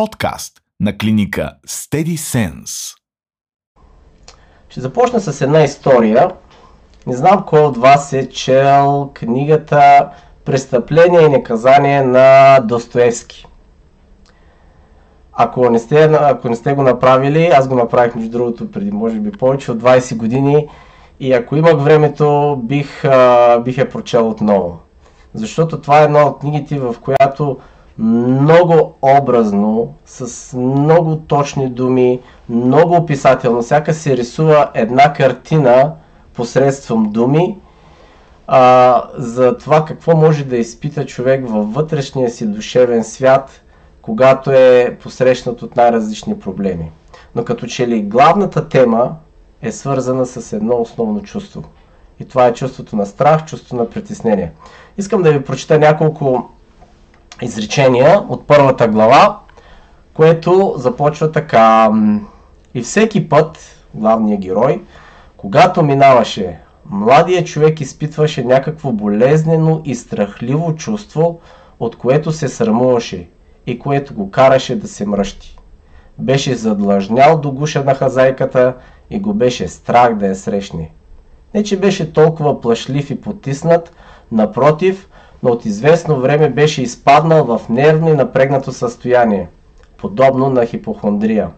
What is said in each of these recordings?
подкаст на клиника Steady Sense. Ще започна с една история. Не знам кой от вас е чел книгата Престъпление и наказание на Достоевски. Ако не, сте, ако не сте го направили, аз го направих между другото преди може би повече от 20 години и ако имах времето, бих, бих я прочел отново. Защото това е една от книгите, в която много образно, с много точни думи, много описателно, сяка се рисува една картина посредством думи а, за това какво може да изпита човек във вътрешния си душевен свят, когато е посрещнат от най-различни проблеми. Но като че ли главната тема е свързана с едно основно чувство. И това е чувството на страх, чувство на притеснение. Искам да ви прочита няколко изречения от първата глава, което започва така. И всеки път, главният герой, когато минаваше, младият човек изпитваше някакво болезнено и страхливо чувство, от което се срамуваше и което го караше да се мръщи. Беше задлъжнял до гуша на хазайката и го беше страх да я срещне. Не, че беше толкова плашлив и потиснат, напротив, но от известно време беше изпаднал в нервно и напрегнато състояние, подобно на хипохондрия.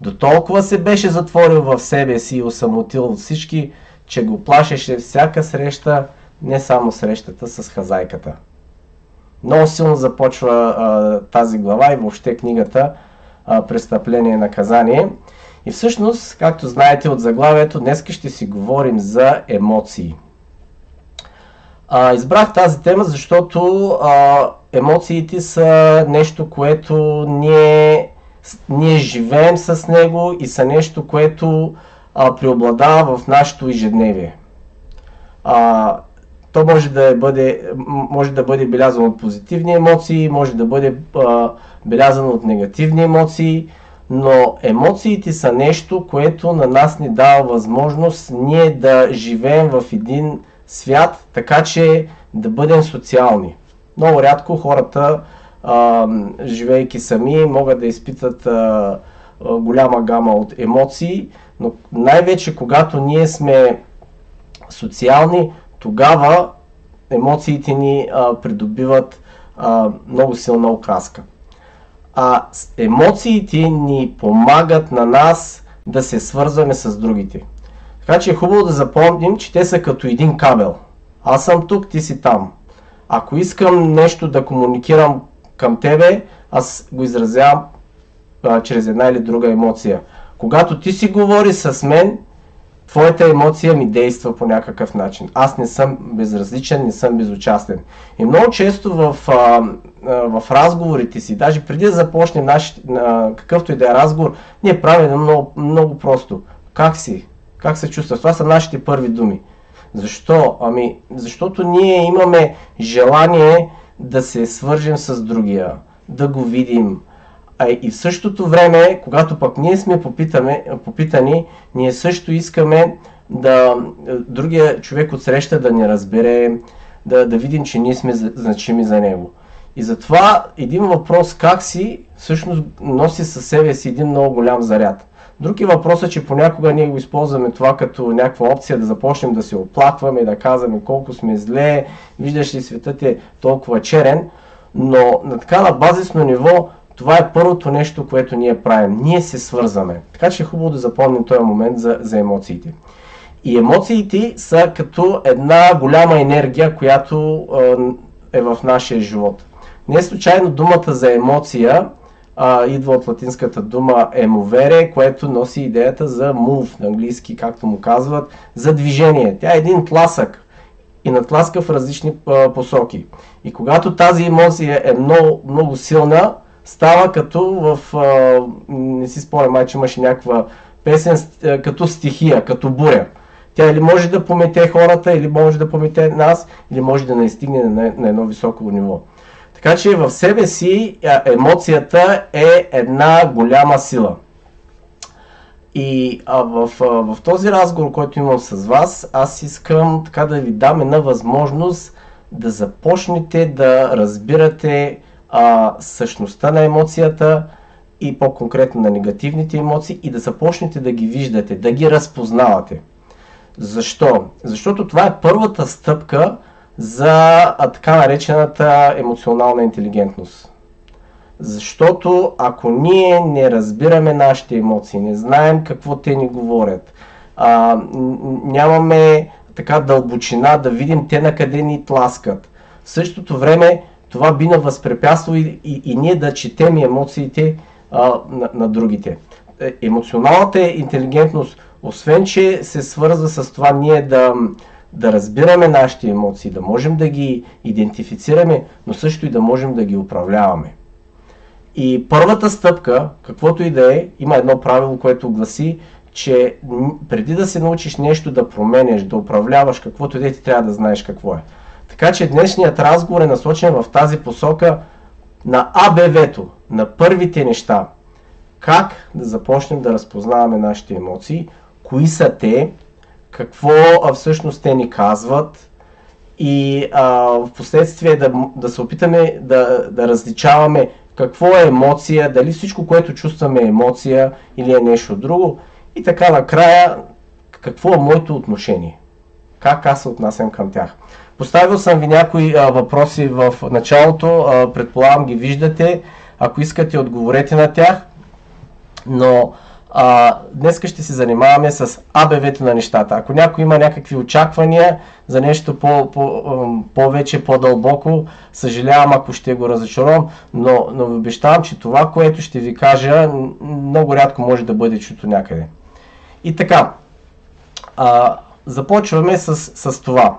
До толкова се беше затворил в себе си и осамотил от всички, че го плашеше всяка среща, не само срещата с хазайката. Много силно започва а, тази глава и въобще книгата а, Престъпление и наказание. И всъщност, както знаете от заглавието, днес ще си говорим за емоции. А, избрах тази тема, защото а, емоциите са нещо, което ние, ние живеем с него и са нещо, което а, преобладава в нашето ежедневие. А, то може да бъде, може да бъде белязано от позитивни емоции, може да бъде а, белязано от негативни емоции, но емоциите са нещо, което на нас ни дава възможност ние да живеем в един свят, така че да бъдем социални. Много рядко хората, а, живейки сами, могат да изпитат а, а, голяма гама от емоции, но най-вече когато ние сме социални, тогава емоциите ни а, придобиват а, много силна окраска. А емоциите ни помагат на нас да се свързваме с другите. Така че е хубаво да запомним, че те са като един кабел. Аз съм тук, ти си там. Ако искам нещо да комуникирам към тебе, аз го изразявам чрез една или друга емоция. Когато ти си говори с мен, твоята емоция ми действа по някакъв начин. Аз не съм безразличен, не съм безучастен. И много често в, а, в разговорите си, даже преди да започнем наш, а, какъвто и да е разговор, ние правим много, много просто. Как си? Как се чувстваш? Това са нашите първи думи. Защо? Ами, защото ние имаме желание да се свържем с другия, да го видим. А и в същото време, когато пък ние сме попитаме, попитани, ние също искаме да другия човек от среща да ни разбере, да, да видим, че ние сме значими за него. И затова един въпрос как си всъщност носи със себе си един много голям заряд. Друг е въпросът, че понякога ние го използваме това като някаква опция да започнем да се оплакваме, да казваме колко сме зле, виждаш ли светът е толкова черен, но на така на базисно ниво това е първото нещо, което ние правим. Ние се свързваме. Така че е хубаво да запомним този момент за, за емоциите. И емоциите са като една голяма енергия, която е в нашия живот. Не е случайно думата за емоция а, идва от латинската дума еmovere, което носи идеята за move, на английски, както му казват, за движение. Тя е един тласък и натласка в различни а, посоки. И когато тази емоция е много, много силна, става като в... А, не си спомням, май, че имаше някаква песен като стихия, като буря. Тя или може да помете хората, или може да помете нас, или може да не стигне на, на едно високо ниво. Така че в себе си емоцията е една голяма сила. И а, в, в този разговор, който имам с вас, аз искам така да ви дам една възможност да започнете да разбирате а, същността на емоцията, и по-конкретно на негативните емоции и да започнете да ги виждате, да ги разпознавате. Защо? Защото това е първата стъпка за така наречената емоционална интелигентност. Защото ако ние не разбираме нашите емоции, не знаем какво те ни говорят, а, нямаме така дълбочина да видим те на къде ни тласкат. В същото време това би на възпрепятство и, и, и ние да четем емоциите а, на, на другите. Е, емоционалната интелигентност, освен че се свързва с това ние да, да разбираме нашите емоции, да можем да ги идентифицираме, но също и да можем да ги управляваме. И първата стъпка, каквото и да е, има едно правило, което гласи, че преди да се научиш нещо да променяш, да управляваш каквото и да е, ти трябва да знаеш какво е. Така че днешният разговор е насочен в тази посока на АБВ-то, на първите неща. Как да започнем да разпознаваме нашите емоции, кои са те, какво всъщност те ни казват и а, в последствие да, да се опитаме да, да различаваме какво е емоция, дали всичко, което чувстваме е емоция или е нещо друго. И така накрая, какво е моето отношение? Как аз се отнасям към тях? Поставил съм ви някои а, въпроси в началото, а, предполагам ги виждате. Ако искате, отговорете на тях. Но а, днес ще се занимаваме с АБВ-то на нещата. Ако някой има някакви очаквания за нещо по, по, повече, по-дълбоко, съжалявам ако ще го разочаровам, но, но ви обещавам, че това, което ще ви кажа, много рядко може да бъде чуто някъде. И така, а, започваме с, с това.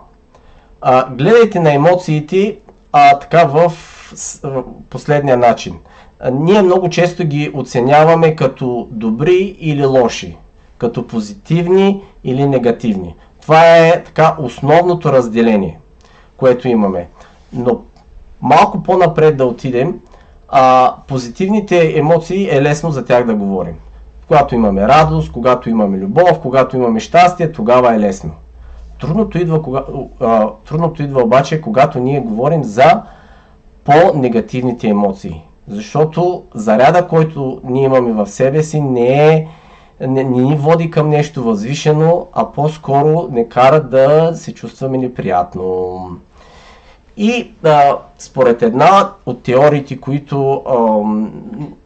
А, гледайте на емоциите а, така в, в последния начин. Ние много често ги оценяваме като добри или лоши, като позитивни или негативни. Това е така основното разделение, което имаме. Но малко по-напред да отидем, а, позитивните емоции е лесно за тях да говорим. Когато имаме радост, когато имаме любов, когато имаме щастие, тогава е лесно. Трудното идва, кога, а, трудното идва обаче, когато ние говорим за по-негативните емоции. Защото заряда, който ние имаме в себе си, не е не, не ни води към нещо възвишено, а по-скоро не кара да се чувстваме неприятно. И а, според една от теориите, които а,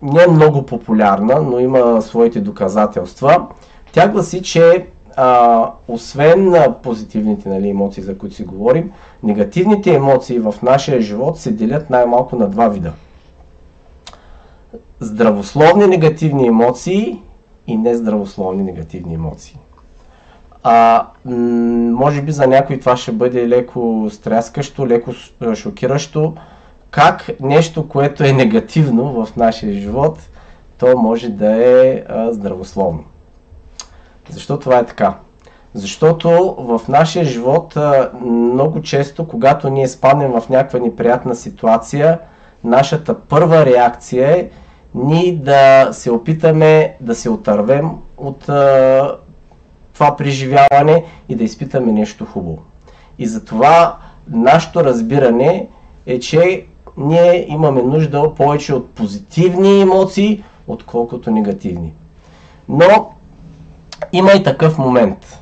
не е много популярна, но има своите доказателства, тя гласи, че а, освен на позитивните нали, емоции, за които си говорим, негативните емоции в нашия живот се делят най-малко на два вида. Здравословни негативни емоции и нездравословни негативни емоции. А, може би за някой това ще бъде леко стряскащо, леко шокиращо. Как нещо, което е негативно в нашия живот, то може да е а, здравословно. Защо това е така? Защото в нашия живот много често, когато ние спаднем в някаква неприятна ситуация, нашата първа реакция е ние да се опитаме да се отървем от това преживяване и да изпитаме нещо хубаво. И затова нашето разбиране е, че ние имаме нужда повече от позитивни емоции, отколкото негативни. Но има и такъв момент,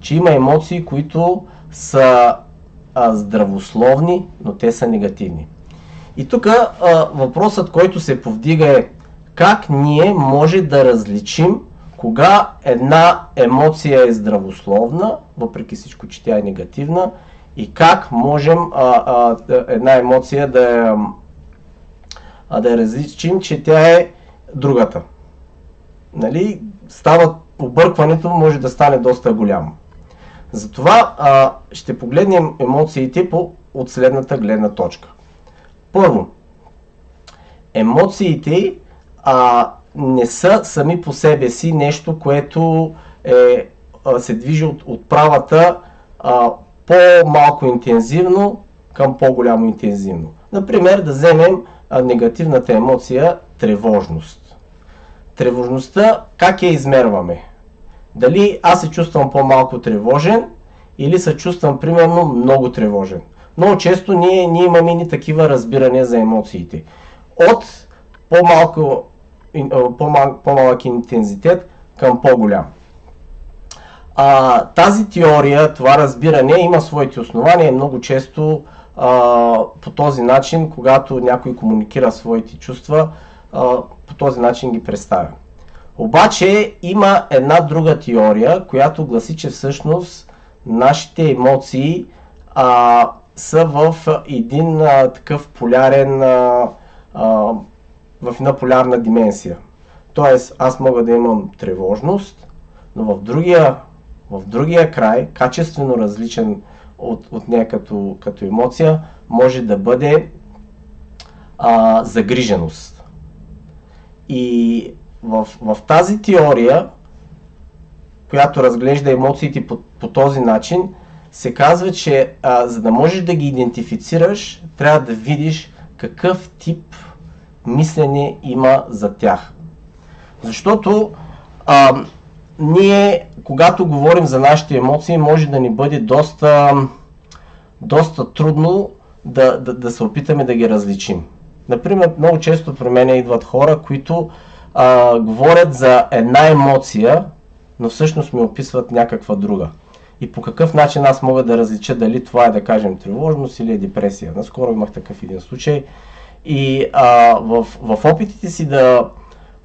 че има емоции, които са а, здравословни, но те са негативни. И тук въпросът, който се повдига е как ние може да различим кога една емоция е здравословна, въпреки всичко, че тя е негативна, и как можем а, а, една емоция да, е, а, да я различим, че тя е другата. Нали? Става объркването може да стане доста голямо. Затова а, ще погледнем емоциите по, от следната гледна точка. Първо, емоциите а, не са сами по себе си нещо, което е, а, се движи от, от правата а, по-малко интензивно към по-голямо интензивно. Например, да вземем а, негативната емоция тревожност. Тревожността как я измерваме? Дали аз се чувствам по-малко тревожен или се чувствам примерно много тревожен. Много често ние, ние имаме ни такива разбирания за емоциите. От по-малко по-малък, интензитет към по-голям. А, тази теория, това разбиране има своите основания много често а, по този начин, когато някой комуникира своите чувства, а, по този начин ги представя. Обаче има една друга теория, която гласи, че всъщност нашите емоции а, са в един а, такъв полярен, а, а, в една полярна дименсия. Тоест, аз мога да имам тревожност, но в другия, в другия край, качествено различен от, от нея като, като емоция, може да бъде а, загриженост. И в, в тази теория, която разглежда емоциите по, по този начин, се казва, че а, за да можеш да ги идентифицираш, трябва да видиш какъв тип мислене има за тях. Защото а, ние, когато говорим за нашите емоции, може да ни бъде доста, доста трудно да, да, да се опитаме да ги различим. Например, много често при мен идват хора, които а, говорят за една емоция, но всъщност ми описват някаква друга. И по какъв начин аз мога да различа дали това е, да кажем, тревожност или е депресия. Наскоро имах такъв един случай. И а, в, в опитите си да,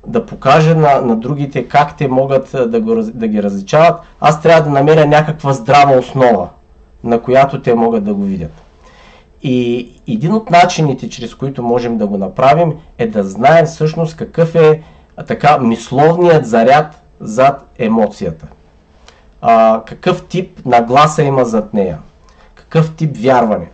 да покажа на, на другите как те могат да, го, да ги различават, аз трябва да намеря някаква здрава основа, на която те могат да го видят. И един от начините, чрез които можем да го направим, е да знаем всъщност какъв е така мисловният заряд зад емоцията. А, какъв тип нагласа има зад нея? Какъв тип вярване?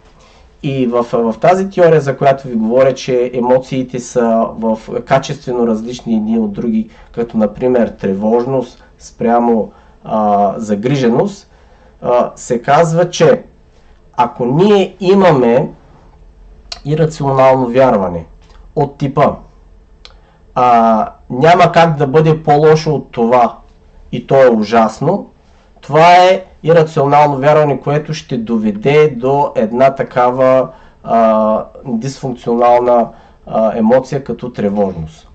И в, в тази теория, за която ви говоря, че емоциите са в качествено различни едни от други, като например тревожност спрямо а, загриженост, а, се казва, че ако ние имаме ирационално вярване от типа а, няма как да бъде по-лошо от това и то е ужасно, това е ирационално вярване, което ще доведе до една такава а, дисфункционална а, емоция като тревожност.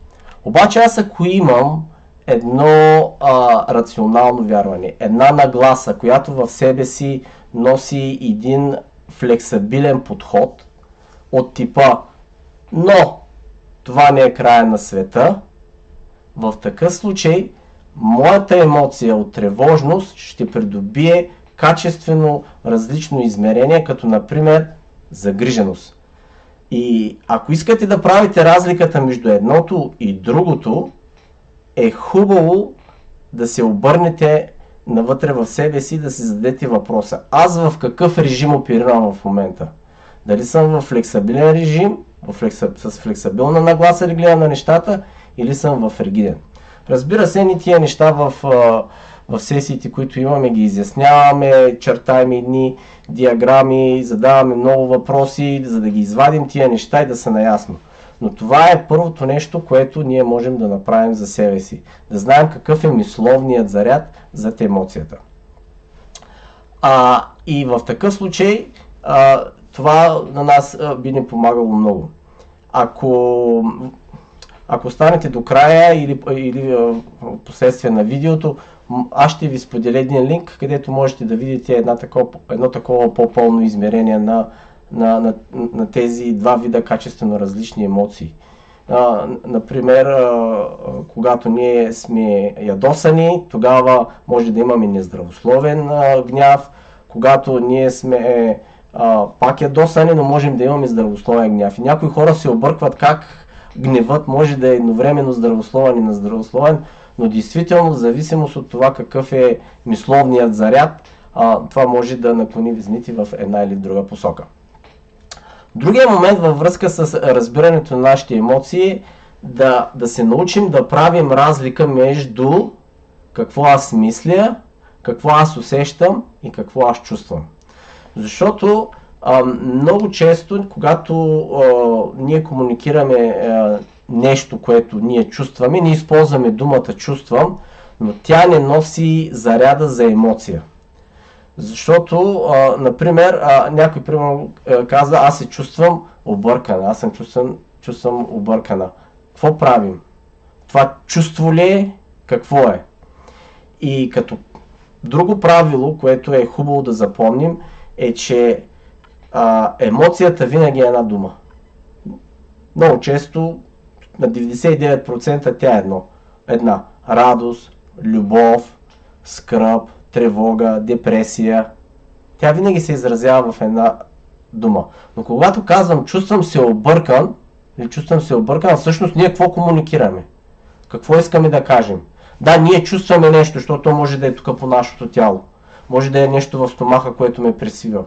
Обаче аз ако имам едно а, рационално вярване, една нагласа, която в себе си носи един флексабилен подход от типа но това не е края на света, в такъв случай моята емоция от тревожност ще придобие качествено различно измерение, като например загриженост. И ако искате да правите разликата между едното и другото, е хубаво да се обърнете навътре в себе си да си зададете въпроса. Аз в какъв режим оперирам в момента? Дали съм в флексабилен режим, в флекса, с флексабилна нагласа ли гледам на нещата или съм в ригиден? Разбира се, ни тия неща в, в сесиите, които имаме, ги изясняваме, чертаем едни диаграми, задаваме много въпроси, за да ги извадим тия неща и да са наясно. Но това е първото нещо, което ние можем да направим за себе си. Да знаем какъв е мисловният заряд за емоцията. А, и в такъв случай а, това на нас а, би ни помагало много. Ако, ако станете до края или, или последствие на видеото, аз ще ви споделя един линк, където можете да видите една такова, едно такова по-пълно измерение на, на, на, на тези два вида качествено различни емоции. А, например, а, когато ние сме ядосани, тогава може да имаме нездравословен а, гняв. Когато ние сме а, пак ядосани, но можем да имаме здравословен гняв. И някои хора се объркват как гневът може да е едновременно здравословен и нездравословен, но действително в зависимост от това какъв е мисловният заряд, а, това може да наклони везните в една или друга посока. Другия момент във връзка с разбирането на нашите емоции е да, да се научим да правим разлика между какво аз мисля, какво аз усещам и какво аз чувствам. Защото много често, когато а, ние комуникираме а, нещо, което ние чувстваме, ние използваме думата чувствам, но тя не носи заряда за емоция. Защото, а, например, а, някой примерно каза, аз се чувствам объркана, аз съм чувствам, чувствам объркана. Какво правим? Това чувство ли е? Какво е? И като друго правило, което е хубаво да запомним, е, че а, емоцията винаги е една дума. Много често, на 99% тя е едно. Една. Радост, любов, скръп, тревога, депресия. Тя винаги се изразява в една дума. Но когато казвам чувствам се объркан, или чувствам се объркан, всъщност ние какво комуникираме? Какво искаме да кажем? Да, ние чувстваме нещо, защото може да е тук по нашето тяло. Може да е нещо в стомаха, което ме пресвива.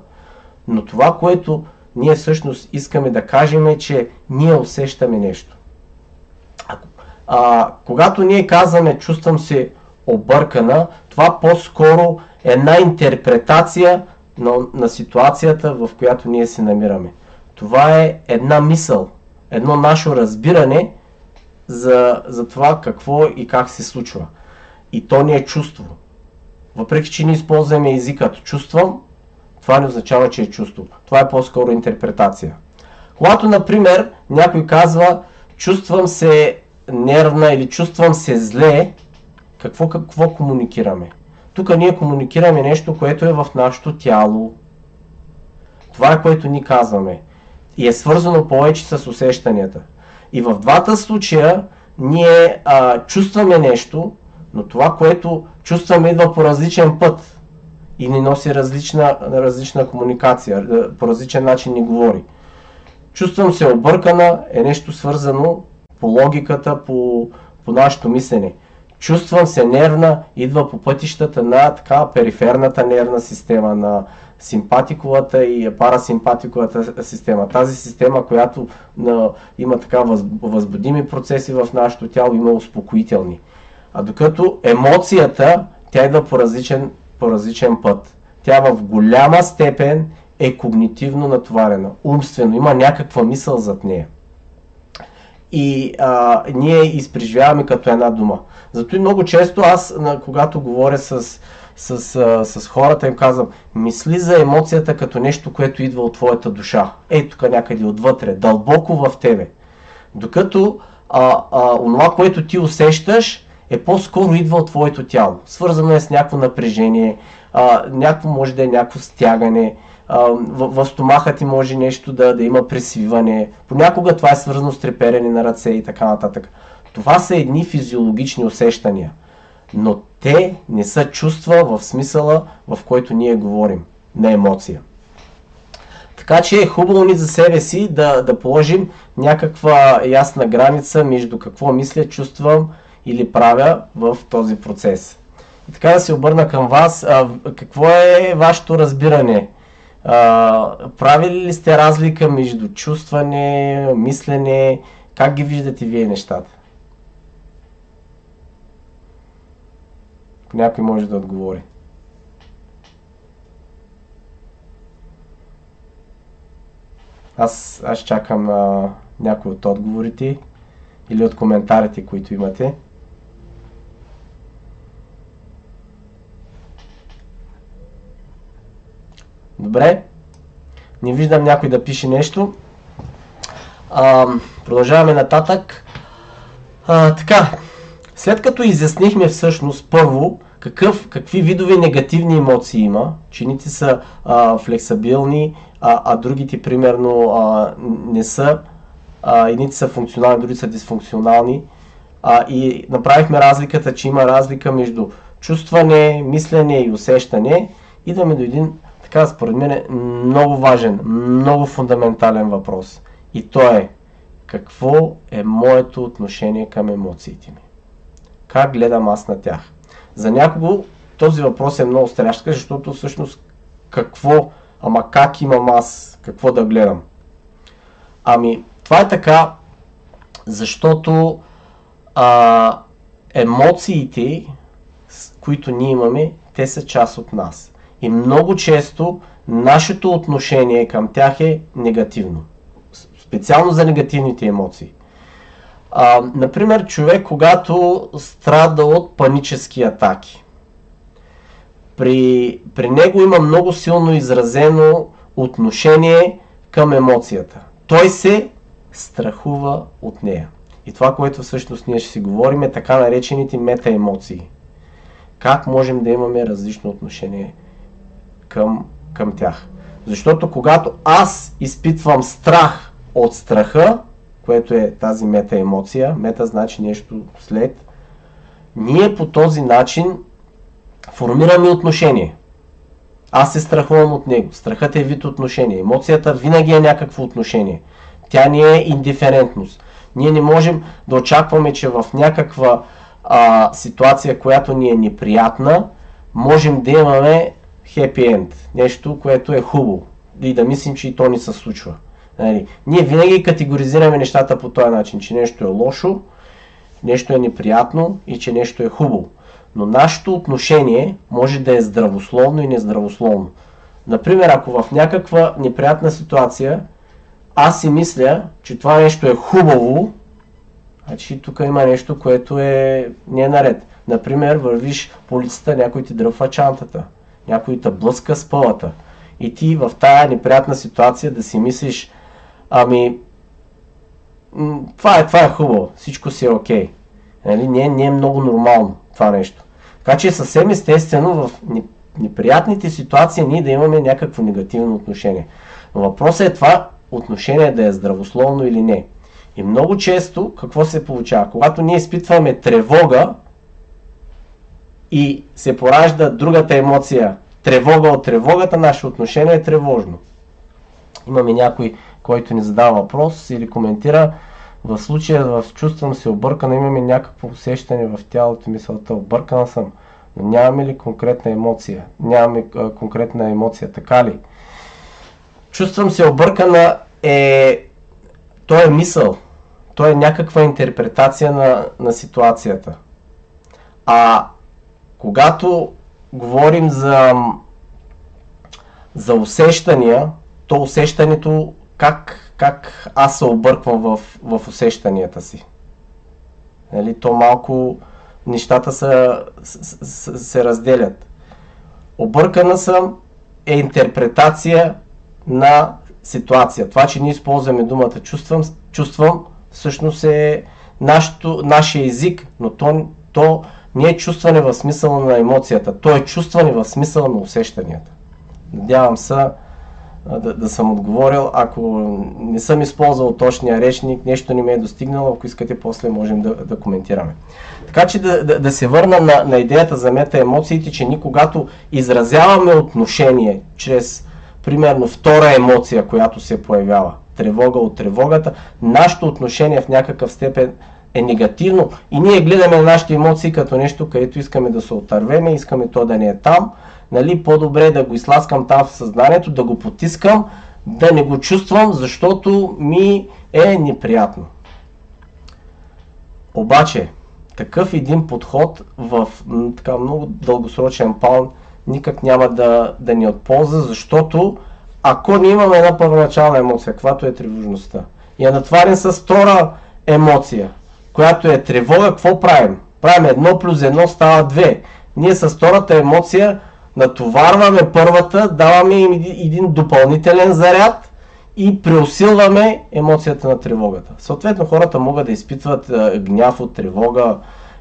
Но това, което ние всъщност искаме да кажем е, че ние усещаме нещо. А, а, когато ние казваме чувствам се объркана, това по-скоро е една интерпретация на, на ситуацията, в която ние се намираме. Това е една мисъл, едно наше разбиране за, за това какво и как се случва. И то ни е чувство. Въпреки, че ние използваме езикът чувствам, това не означава, че е чувство. Това е по-скоро интерпретация. Когато, например, някой казва чувствам се нервна или чувствам се зле, какво, какво комуникираме? Тук ние комуникираме нещо, което е в нашето тяло. Това е което ни казваме. И е свързано повече с усещанията. И в двата случая ние а, чувстваме нещо, но това, което чувстваме, идва по различен път и ни носи различна, различна комуникация, по различен начин ни говори. Чувствам се объркана е нещо свързано по логиката, по, по нашето мислене. Чувствам се нервна, идва по пътищата на така периферната нервна система, на симпатиковата и парасимпатиковата система. Тази система, която на, има така въз, възбудими процеси в нашето тяло, има успокоителни. А докато емоцията, тя идва по различен, по различен път. Тя в голяма степен е когнитивно натоварена, умствено, има някаква мисъл зад нея. И а, ние изпреживяваме като една дума. Зато и много често аз, когато говоря с, с, а, с хората, им казвам, мисли за емоцията като нещо, което идва от твоята душа. Ей, тук някъде отвътре, дълбоко в тебе. Докато а, а, онова, което ти усещаш, е по-скоро идва от твоето тяло. Свързано е с някакво напрежение, а, някакво може да е някакво стягане, а, в, в стомаха ти може нещо да, да има пресвиване. Понякога това е свързано с треперене на ръце и така нататък. Това са едни физиологични усещания, но те не са чувства в смисъла, в който ние говорим, на емоция. Така че е хубаво ни за себе си да, да положим някаква ясна граница между какво мисля, чувствам или правя в този процес. И така да се обърна към вас, а, какво е вашето разбиране? А, правили ли сте разлика между чувстване, мислене? Как ги виждате вие нещата? Някой може да отговори. Аз, аз чакам а, някой от отговорите или от коментарите, които имате. Добре. Не виждам някой да пише нещо. А, продължаваме нататък. А, така, след като изяснихме всъщност първо какъв, какви видове негативни емоции има, че ните са а, флексабилни, а, а другите примерно а, не са, а, едните са функционални, другите са дисфункционални. А, и направихме разликата, че има разлика между чувстване, мислене и усещане. Идваме до един, така според мен, е много важен, много фундаментален въпрос. И то е, какво е моето отношение към емоциите ми? Как гледам аз на тях? За някого този въпрос е много стрящ, защото всъщност какво, ама как имам аз, какво да гледам? Ами, това е така, защото а, емоциите, които ние имаме, те са част от нас. И много често нашето отношение към тях е негативно. Специално за негативните емоции. А, например, човек, когато страда от панически атаки. При, при него има много силно изразено отношение към емоцията. Той се страхува от нея. И това, което всъщност ние ще си говорим е така наречените метаемоции. Как можем да имаме различно отношение към, към тях. Защото когато аз изпитвам страх от страха, което е тази мета-емоция, мета значи нещо след, ние по този начин формираме отношение. Аз се страхувам от него. Страхът е вид отношение. Емоцията винаги е някакво отношение. Тя ни е индиферентност. Ние не можем да очакваме, че в някаква а, ситуация, която ни е неприятна, можем да имаме хепи енд. Нещо, което е хубаво. И да мислим, че и то ни се случва. Нали? Ние винаги категоризираме нещата по този начин, че нещо е лошо, нещо е неприятно и че нещо е хубаво. Но нашето отношение може да е здравословно и нездравословно. Например, ако в някаква неприятна ситуация аз си мисля, че това нещо е хубаво, значи тук има нещо, което е не е наред. Например, вървиш по улицата, някой ти дръпва чантата, някой те блъска с пълата. И ти в тая неприятна ситуация да си мислиш, ами, това е, това е хубаво, всичко си е окей. Okay. Нали? Не, не е много нормално това нещо. Така че е съвсем естествено в неприятните ситуации ние да имаме някакво негативно отношение. Но въпросът е това отношение да е здравословно или не. И много често какво се получава? Когато ние изпитваме тревога и се поражда другата емоция, тревога от тревогата, наше отношение е тревожно. Имаме някой, който ни задава въпрос или коментира, в случая в чувствам се объркана, имаме някакво усещане в тялото, мисълта, объркана съм, но нямаме ли конкретна емоция? Нямаме а, конкретна емоция, така ли? Чувствам се объркана е... То е мисъл. То е някаква интерпретация на, на ситуацията. А когато говорим за, за усещания, то усещането как как аз се обърквам в, в усещанията си. Нали, то малко нещата са, с, с, се разделят. Объркана съм е интерпретация на ситуация. Това, че ние използваме думата чувствам, чувствам всъщност е нашето, нашия език, но то, то не е чувстване в смисъла на емоцията, то е чувстване в смисъла на усещанията. Надявам се да, да съм отговорил. Ако не съм използвал точния речник, нещо не ми е достигнало, ако искате, после можем да, да коментираме. Така че да, да, да се върна на, на идеята за мета емоциите, че ние когато изразяваме отношение чрез, примерно, втора емоция, която се появява, тревога от тревогата, нашето отношение в някакъв степен е негативно и ние гледаме на нашите емоции като нещо, където искаме да се отървеме, искаме то да не е там, нали, по-добре да го изласкам там в съзнанието, да го потискам, да не го чувствам, защото ми е неприятно. Обаче, такъв един подход в така много дългосрочен план никак няма да, да ни отполза, защото ако не имаме една първоначална емоция, каквато е тревожността, и е натварен с втора емоция, която е тревога, какво правим? Правим едно плюс едно става две. Ние с втората емоция натоварваме първата, даваме им един допълнителен заряд и преусилваме емоцията на тревогата. Съответно, хората могат да изпитват гняв от тревога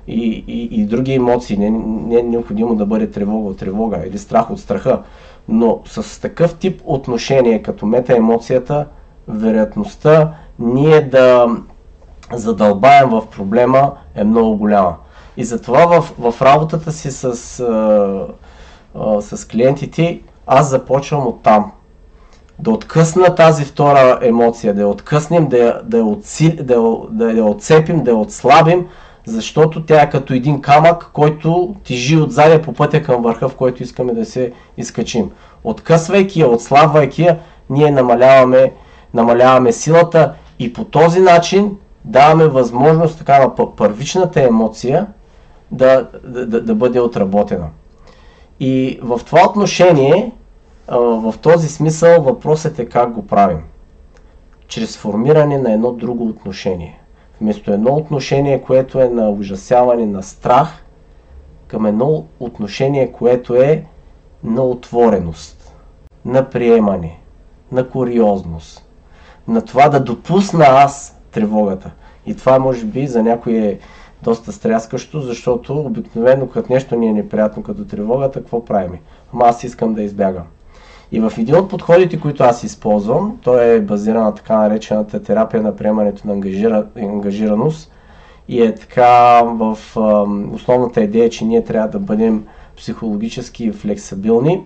и, и, и други емоции. Не, не е необходимо да бъде тревога от тревога или страх от страха. Но с такъв тип отношение, като мета емоцията, вероятността ние да задълбаем в проблема е много голяма. И затова в, в работата си с а, с клиентите, аз започвам от там. Да откъсна тази втора емоция, да я откъснем, да я, да я, отси, да я, да я отцепим, да я отслабим, защото тя е като един камък, който тежи отзади по пътя към върха, в който искаме да се изкачим. Откъсвайки я, отслабвайки я, ние намаляваме, намаляваме силата и по този начин даваме възможност така на първичната емоция да, да, да бъде отработена. И в това отношение, в този смисъл, въпросът е как го правим. Чрез формиране на едно друго отношение. Вместо едно отношение, което е на ужасяване, на страх, към едно отношение, което е на отвореност, на приемане, на куриозност, на това да допусна аз тревогата. И това може би за някой е доста стряскащо, защото обикновено като нещо ни е неприятно като тревогата, какво правим? Ама аз искам да избягам. И в един от подходите, които аз използвам, той е базиран на така наречената терапия на приемането на ангажира, ангажираност и е така в основната идея, че ние трябва да бъдем психологически флексибилни,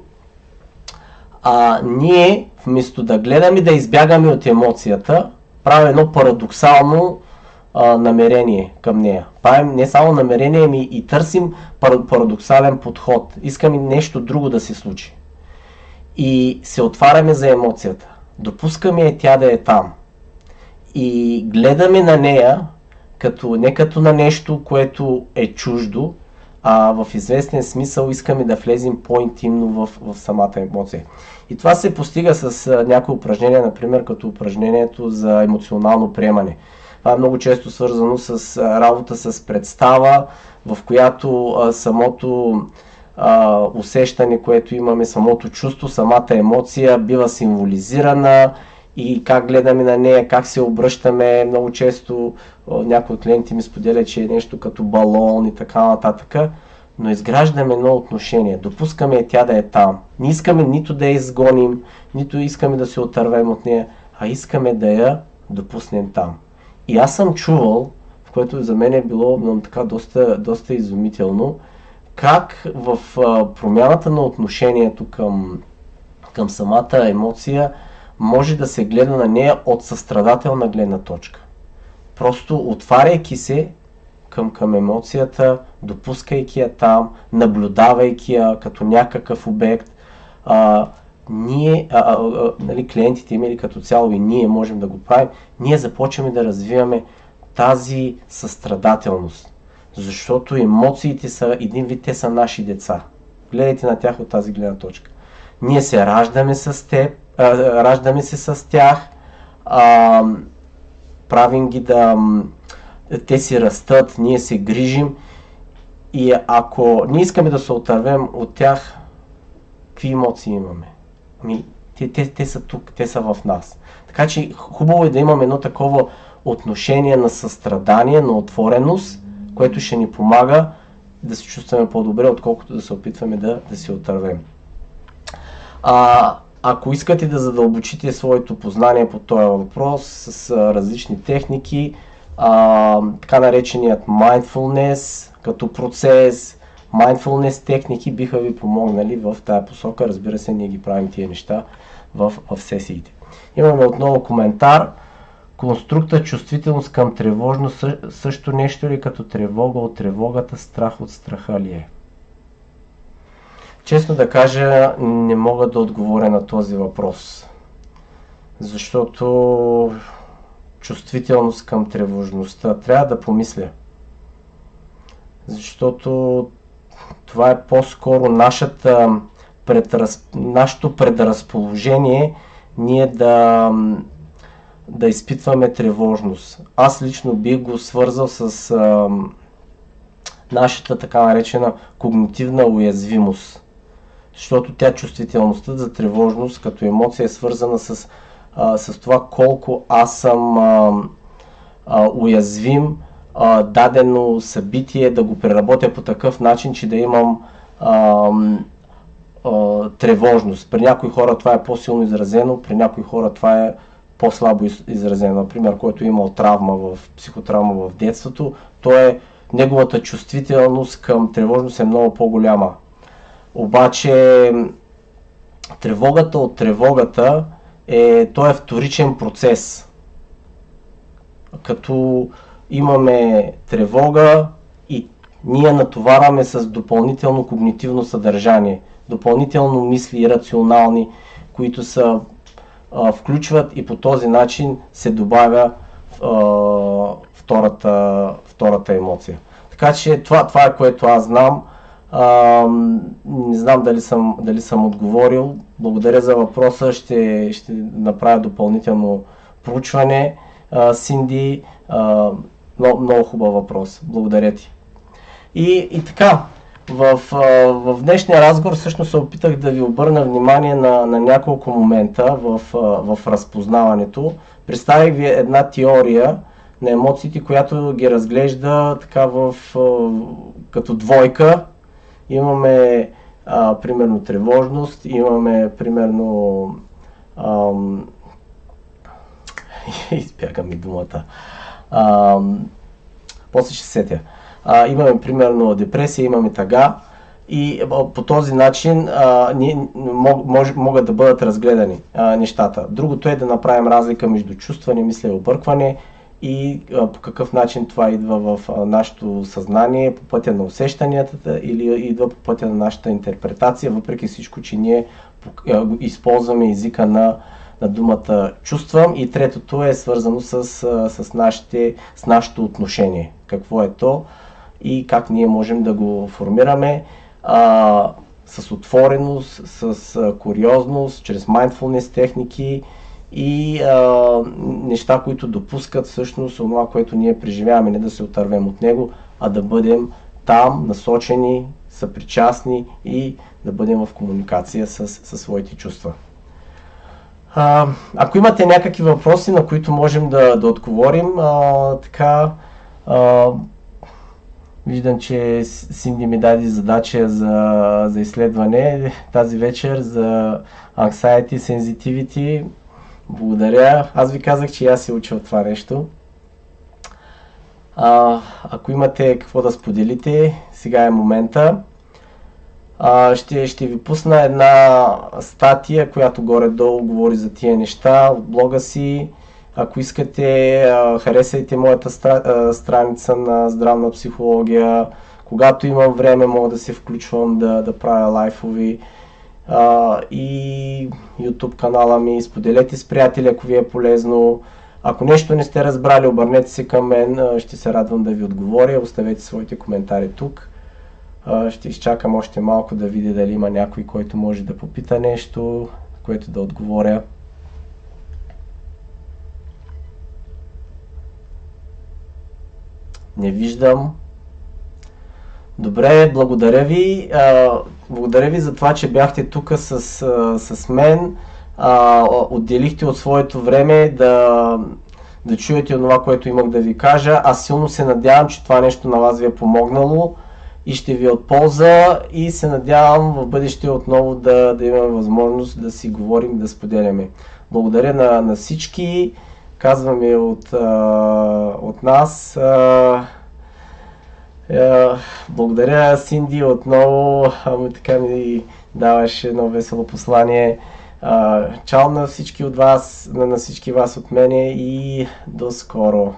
а ние вместо да гледаме да избягаме от емоцията, правим едно парадоксално а, намерение към нея. Правим не само намерение, ами и търсим парадоксален подход. Искаме нещо друго да се случи. И се отваряме за емоцията. Допускаме е тя да е там. И гледаме на нея като, не като на нещо, което е чуждо, а в известен смисъл искаме да влезем по-интимно в, в самата емоция. И това се постига с а, някои упражнения, например като упражнението за емоционално приемане. Това е много често свързано с работа с представа, в която а, самото а, усещане, което имаме, самото чувство, самата емоция бива символизирана и как гледаме на нея, как се обръщаме. Много често някои от клиенти ми споделя, че е нещо като балон и така нататък. Но изграждаме едно отношение, допускаме тя да е там. Не искаме нито да я изгоним, нито искаме да се отървем от нея, а искаме да я допуснем там. И аз съм чувал, в което за мен е било така доста, доста изумително, как в промяната на отношението към, към самата емоция може да се гледа на нея от състрадателна гледна точка. Просто отваряйки се към, към емоцията, допускайки я там, наблюдавайки я като някакъв обект, а, ние, а, а, а, нали, клиентите имали като цяло и ние можем да го правим, ние започваме да развиваме тази състрадателност. Защото емоциите са един вид, те са наши деца. Гледайте на тях от тази гледна точка. Ние се раждаме с теб, раждаме се с тях, а, правим ги да, те си растат, ние се грижим и ако ние искаме да се отървем от тях, какви емоции имаме? Ами, те, те, те са тук, те са в нас. Така че хубаво е да имаме едно такова отношение на състрадание, на отвореност, което ще ни помага да се чувстваме по-добре, отколкото да се опитваме да, да се отървем. А, ако искате да задълбочите своето познание по този въпрос с различни техники, а, така нареченият mindfulness като процес, mindfulness техники биха ви помогнали в тази посока. Разбира се, ние ги правим тия неща в, в сесиите. Имаме отново коментар. Конструкта чувствителност към тревожност също нещо ли като тревога от тревогата, страх от страха ли е? Честно да кажа, не мога да отговоря на този въпрос. Защото чувствителност към тревожността. Трябва да помисля. Защото това е по-скоро нашата предраз... нашето предразположение ние да, да изпитваме тревожност. Аз лично бих го свързал с а, нашата така наречена когнитивна уязвимост. Защото тя чувствителността за тревожност като емоция е свързана с а, с това колко аз съм а, а, уязвим а, дадено събитие, да го преработя по такъв начин, че да имам а, а, тревожност. При някои хора това е по-силно изразено, при някои хора това е по-слабо изразено. Например, който е имал травма в психотравма в детството, то е неговата чувствителност към тревожност е много по-голяма. Обаче тревогата от тревогата е, той е вторичен процес. Като имаме тревога и ние натоварваме с допълнително когнитивно съдържание, допълнително мисли рационални, които са а, включват и по този начин се добавя а, втората, втората емоция. Така че това, това е което аз знам. А, не знам дали съм, дали съм отговорил. Благодаря за въпроса. Ще, ще направя допълнително проучване. А, Синди, а, много, много хубав въпрос. Благодаря ти. И, и така, в, в днешния разговор всъщност се опитах да ви обърна внимание на, на няколко момента в, в разпознаването. Представих ви една теория на емоциите, която ги разглежда така в, като двойка. Имаме а, примерно тревожност, имаме примерно ам, избяга ми думата. Ам, после ще сетя. А, имаме примерно депресия, имаме тъга и по този начин а, ни, мож, могат да бъдат разгледани а, нещата. Другото е да направим разлика между чувстване, мисля и объркване и а, по какъв начин това идва в а, нашето съзнание, по пътя на усещанията или идва по пътя на нашата интерпретация, въпреки всичко, че ние а, използваме езика на, на думата чувствам и третото е свързано с, с, нашите, с нашето отношение. Какво е то и как ние можем да го формираме а, с отвореност, с а, куриозност, чрез mindfulness техники и а, неща, които допускат всъщност това, което ние преживяваме, не да се отървем от него, а да бъдем там, насочени, съпричастни и да бъдем в комуникация с, с своите чувства. А, ако имате някакви въпроси, на които можем да, да отговорим, а, така а, Виждам, че Синди ми даде задача за, за изследване тази вечер за Anxiety Sensitivity. Благодаря. Аз ви казах, че аз се уча от това нещо. А, ако имате какво да споделите, сега е момента. А, ще, ще ви пусна една статия, която горе-долу говори за тия неща от блога си. Ако искате, харесайте моята страница на здравна психология. Когато имам време, мога да се включвам да, да правя лайфови. И YouTube канала ми. Споделете с приятели, ако ви е полезно. Ако нещо не сте разбрали, обърнете се към мен. ще се радвам да ви отговоря. Оставете своите коментари тук. ще изчакам още малко да видя дали има някой, който може да попита нещо, което да отговоря. Не виждам. Добре, благодаря ви. А, благодаря ви за това, че бяхте тук с, с мен. А, отделихте от своето време да, да чуете това, което имах да ви кажа. Аз силно се надявам, че това нещо на вас ви е помогнало и ще ви е от полза и се надявам в бъдеще отново да, да имаме възможност да си говорим, да споделяме. Благодаря на, на всички казваме от, от нас. А, благодаря, Синди, отново. А, така ми даваш едно весело послание. Чао на всички от вас, на всички вас от мене и до скоро.